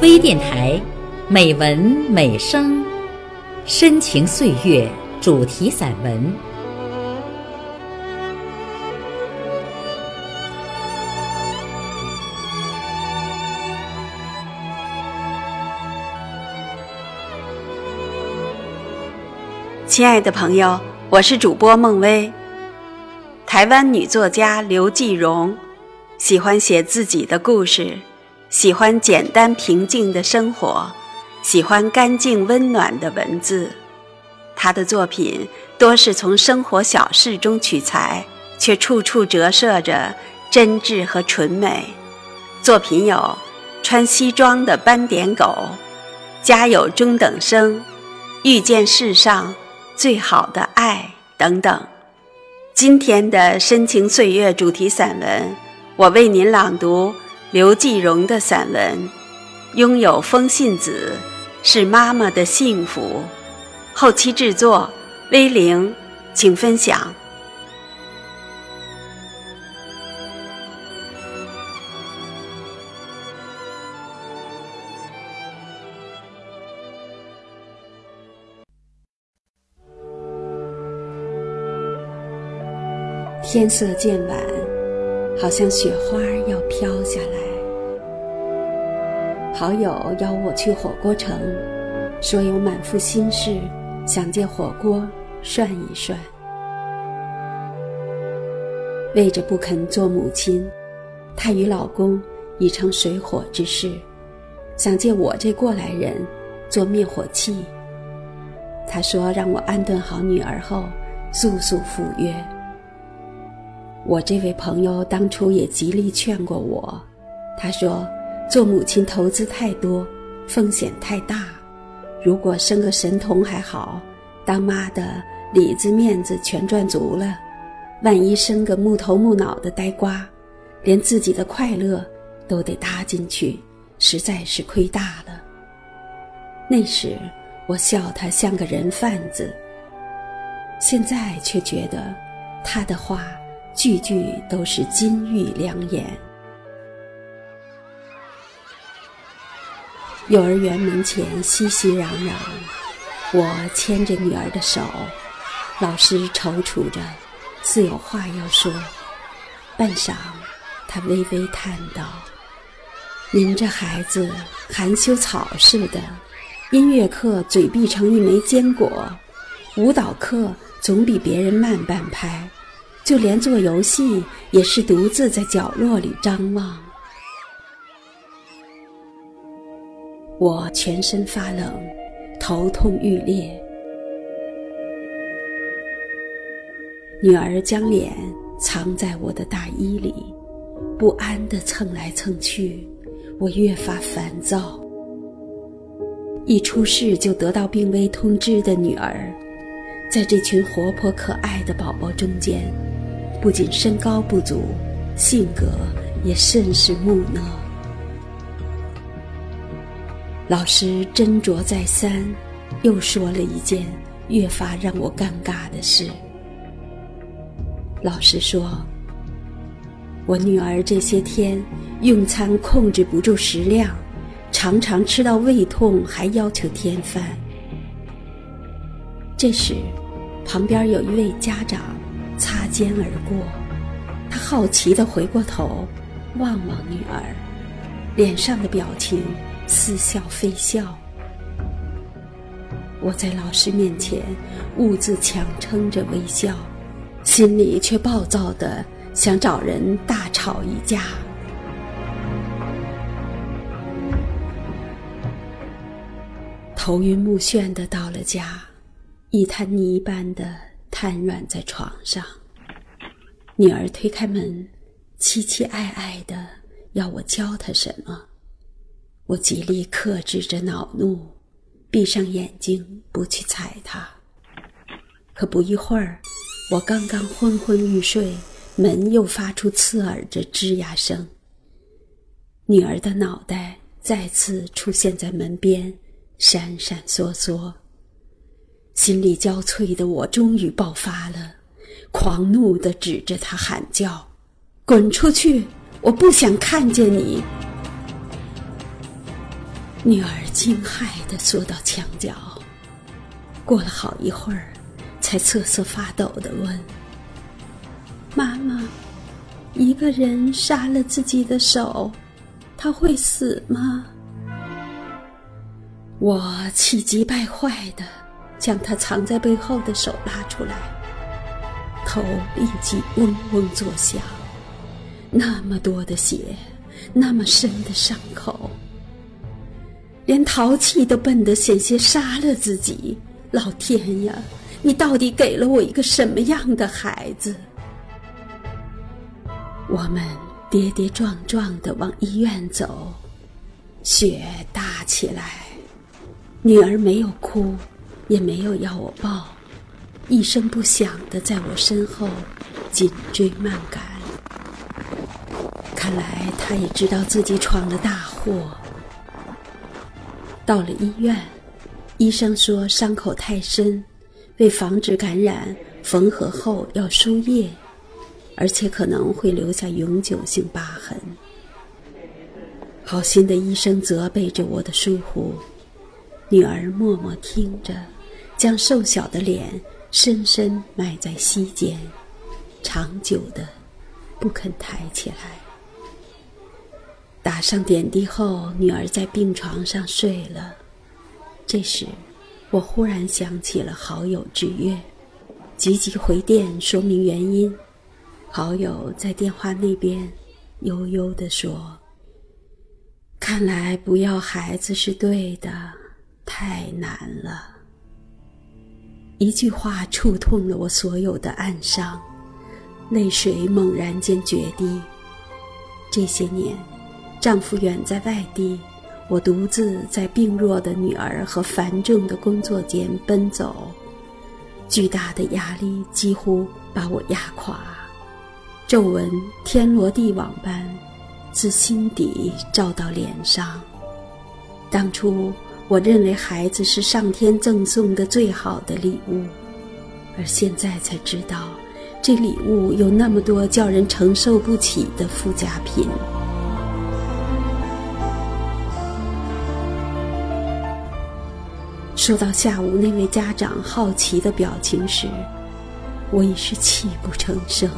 微电台，美文美声，深情岁月主题散文。亲爱的朋友，我是主播孟薇。台湾女作家刘继荣，喜欢写自己的故事，喜欢简单平静的生活，喜欢干净温暖的文字。他的作品多是从生活小事中取材，却处处折射着真挚和纯美。作品有《穿西装的斑点狗》《家有中等生》《遇见世上》。最好的爱等等，今天的深情岁月主题散文，我为您朗读刘继荣的散文《拥有风信子是妈妈的幸福》。后期制作威灵，请分享。天色渐晚，好像雪花要飘下来。好友邀我去火锅城，说有满腹心事，想借火锅涮一涮。为着不肯做母亲，她与老公已成水火之势，想借我这过来人做灭火器。她说让我安顿好女儿后，速速赴约。我这位朋友当初也极力劝过我，他说：“做母亲投资太多，风险太大。如果生个神童还好，当妈的里子面子全赚足了；万一生个木头木脑的呆瓜，连自己的快乐都得搭进去，实在是亏大了。”那时我笑他像个人贩子，现在却觉得他的话。句句都是金玉良言。幼儿园门前熙熙攘攘，我牵着女儿的手，老师踌躇着，似有话要说。半晌，他微微叹道：“您这孩子含羞草似的，音乐课嘴闭成一枚坚果，舞蹈课总比别人慢半拍。”就连做游戏也是独自在角落里张望。我全身发冷，头痛欲裂。女儿将脸藏在我的大衣里，不安地蹭来蹭去，我越发烦躁。一出事就得到病危通知的女儿，在这群活泼可爱的宝宝中间。不仅身高不足，性格也甚是木讷。老师斟酌再三，又说了一件越发让我尴尬的事。老师说：“我女儿这些天用餐控制不住食量，常常吃到胃痛，还要求添饭。”这时，旁边有一位家长。擦肩而过，他好奇地回过头，望望女儿，脸上的表情似笑非笑。我在老师面前兀自强撑着微笑，心里却暴躁的想找人大吵一架。头晕目眩的到了家，一滩泥般的。瘫软在床上，女儿推开门，凄凄哀哀的要我教她什么。我极力克制着恼怒，闭上眼睛不去睬她。可不一会儿，我刚刚昏昏欲睡，门又发出刺耳的吱呀声。女儿的脑袋再次出现在门边，闪闪烁烁。心力交瘁的我终于爆发了，狂怒地指着他喊叫：“滚出去！我不想看见你！”女儿惊骇地缩到墙角，过了好一会儿，才瑟瑟发抖地问：“妈妈，一个人杀了自己的手，他会死吗？”我气急败坏的将他藏在背后的手拉出来，头立即嗡嗡作响。那么多的血，那么深的伤口。连淘气都笨得险些杀了自己！老天呀，你到底给了我一个什么样的孩子？我们跌跌撞撞的往医院走，雪大起来。女儿没有哭，也没有要我抱，一声不响的在我身后紧追慢赶。看来她也知道自己闯了大祸。到了医院，医生说伤口太深，为防止感染，缝合后要输液，而且可能会留下永久性疤痕。好心的医生责备着我的疏忽，女儿默默听着，将瘦小的脸深深埋在膝间，长久的不肯抬起来。打上点滴后，女儿在病床上睡了。这时，我忽然想起了好友之约，急急回电说明原因。好友在电话那边悠悠地说：“看来不要孩子是对的，太难了。”一句话触痛了我所有的暗伤，泪水猛然间决堤。这些年。丈夫远在外地，我独自在病弱的女儿和繁重的工作间奔走，巨大的压力几乎把我压垮，皱纹天罗地网般自心底照到脸上。当初我认为孩子是上天赠送的最好的礼物，而现在才知道，这礼物有那么多叫人承受不起的附加品。说到下午那位家长好奇的表情时，我已是泣不成声。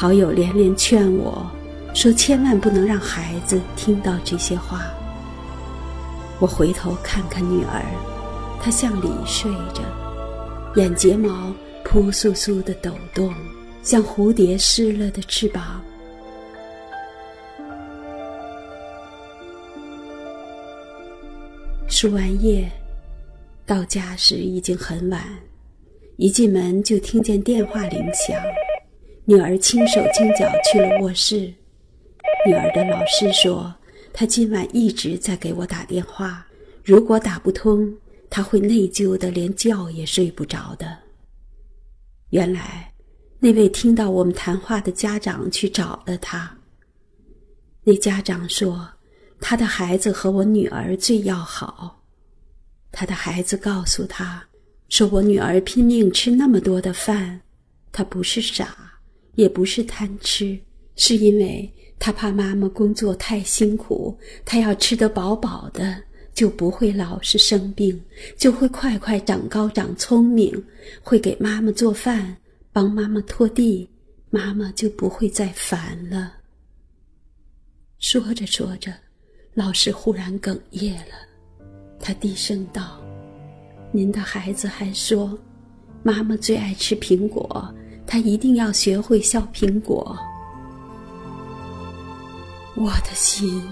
好友连连劝我说：“千万不能让孩子听到这些话。”我回头看看女儿，她向里睡着，眼睫毛扑簌簌的抖动，像蝴蝶湿了的翅膀。输完液，到家时已经很晚。一进门就听见电话铃响，女儿轻手轻脚去了卧室。女儿的老师说，她今晚一直在给我打电话，如果打不通，她会内疚的连觉也睡不着的。原来，那位听到我们谈话的家长去找了她。那家长说。他的孩子和我女儿最要好，他的孩子告诉他，说我女儿拼命吃那么多的饭，她不是傻，也不是贪吃，是因为他怕妈妈工作太辛苦，他要吃得饱饱的，就不会老是生病，就会快快长高长聪明，会给妈妈做饭，帮妈妈拖地，妈妈就不会再烦了。说着说着。老师忽然哽咽了，他低声道：“您的孩子还说，妈妈最爱吃苹果，他一定要学会削苹果。”我的心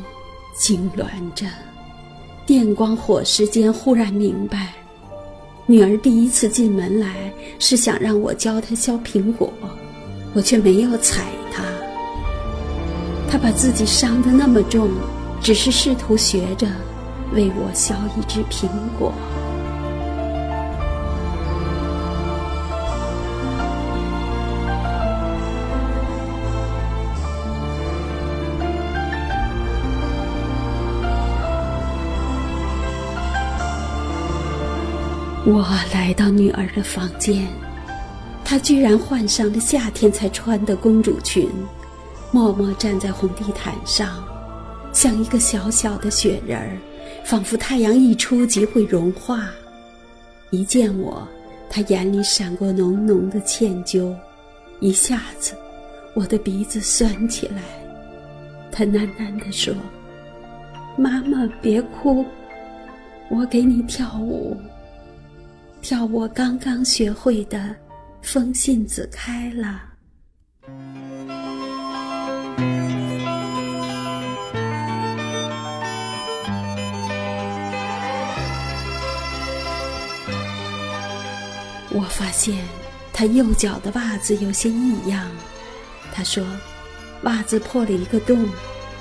痉挛着，电光火石间忽然明白，女儿第一次进门来是想让我教她削苹果，我却没有睬她。她把自己伤得那么重。只是试图学着为我削一只苹果。我来到女儿的房间，她居然换上了夏天才穿的公主裙，默默站在红地毯上，像一个小小的雪人儿，仿佛太阳一出即会融化。一见我，她眼里闪过浓浓的歉疚，一下子，我的鼻子酸起来。她喃喃地说：“妈妈，别哭，我给你跳舞。”跳我刚刚学会的《风信子开了》。我发现他右脚的袜子有些异样。他说：“袜子破了一个洞。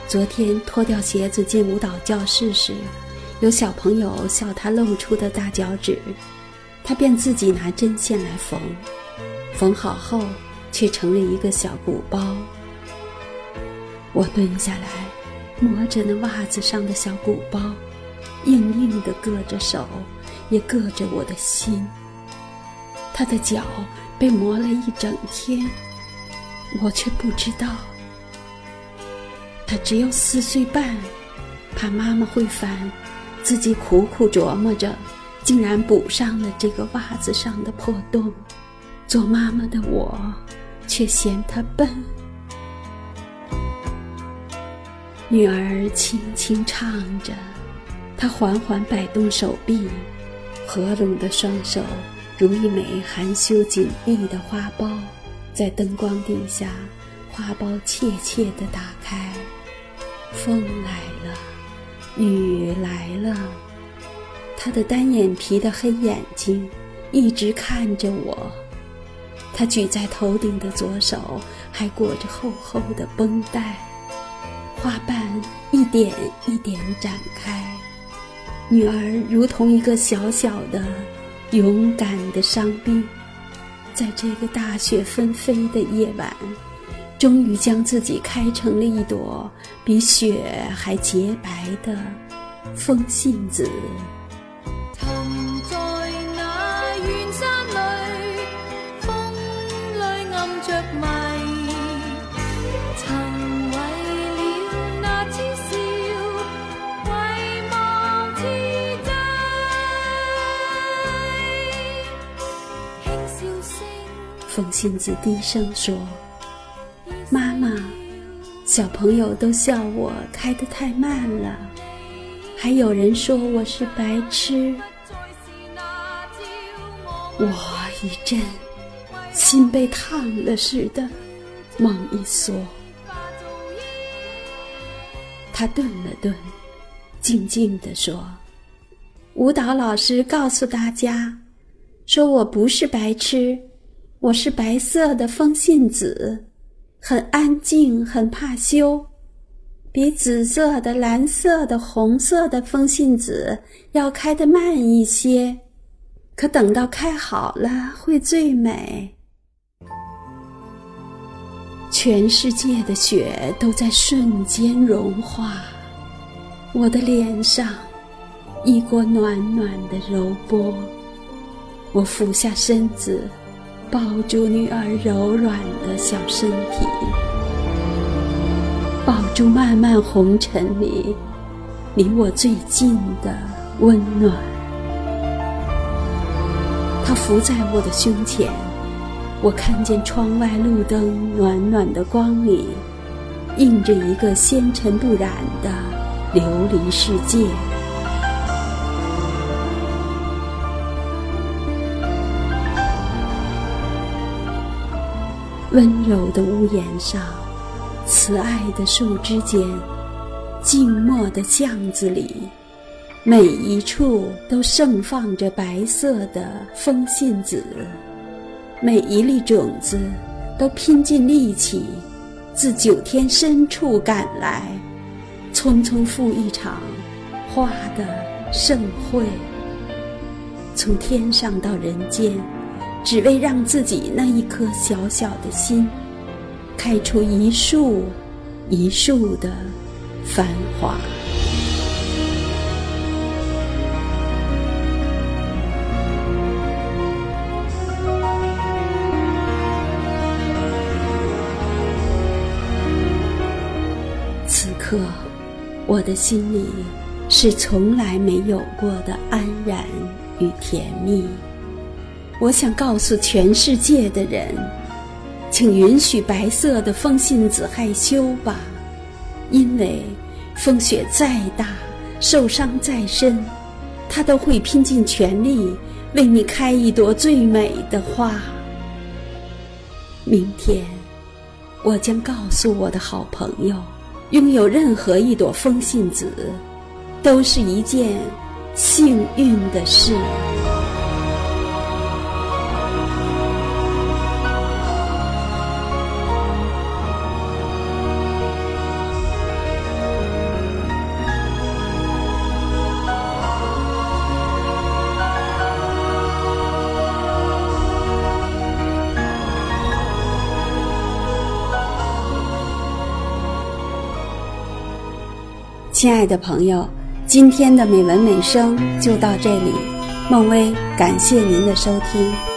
昨天脱掉鞋子进舞蹈教室时，有小朋友笑他露出的大脚趾。”他便自己拿针线来缝，缝好后却成了一个小鼓包。我蹲下来，摸着那袜子上的小鼓包，硬硬的硌着手，也硌着我的心。他的脚被磨了一整天，我却不知道。他只有四岁半，怕妈妈会烦，自己苦苦琢磨着。竟然补上了这个袜子上的破洞，做妈妈的我却嫌他笨。女儿轻轻唱着，她缓缓摆动手臂，合拢的双手如一枚含羞紧闭的花苞，在灯光底下，花苞怯怯地打开。风来了，雨来了。他的单眼皮的黑眼睛一直看着我，他举在头顶的左手还裹着厚厚的绷带，花瓣一点一点展开。女儿如同一个小小的、勇敢的伤兵，在这个大雪纷飞的夜晚，终于将自己开成了一朵比雪还洁白的风信子。风信子低声说：“妈妈，小朋友都笑我开得太慢了，还有人说我是白痴。”我一震，心被烫了似的，猛一缩。他顿了顿，静静地说：“舞蹈老师告诉大家，说我不是白痴。”我是白色的风信子，很安静，很怕羞，比紫色的、蓝色的、红色的风信子要开得慢一些，可等到开好了会最美。全世界的雪都在瞬间融化，我的脸上一锅暖暖的柔波，我俯下身子。抱住女儿柔软的小身体，抱住漫漫红尘里离我最近的温暖。她伏在我的胸前，我看见窗外路灯暖暖的光里，映着一个纤尘不染的琉璃世界。温柔的屋檐上，慈爱的树枝间，静默的巷子里，每一处都盛放着白色的风信子，每一粒种子都拼尽力气，自九天深处赶来，匆匆赴一场花的盛会，从天上到人间。只为让自己那一颗小小的心开出一树一树的繁华。此刻我的心里是从来没有过的安然与甜蜜。我想告诉全世界的人，请允许白色的风信子害羞吧，因为风雪再大，受伤再深，它都会拼尽全力为你开一朵最美的花。明天，我将告诉我的好朋友，拥有任何一朵风信子，都是一件幸运的事。亲爱的朋友，今天的美文美声就到这里，孟薇感谢您的收听。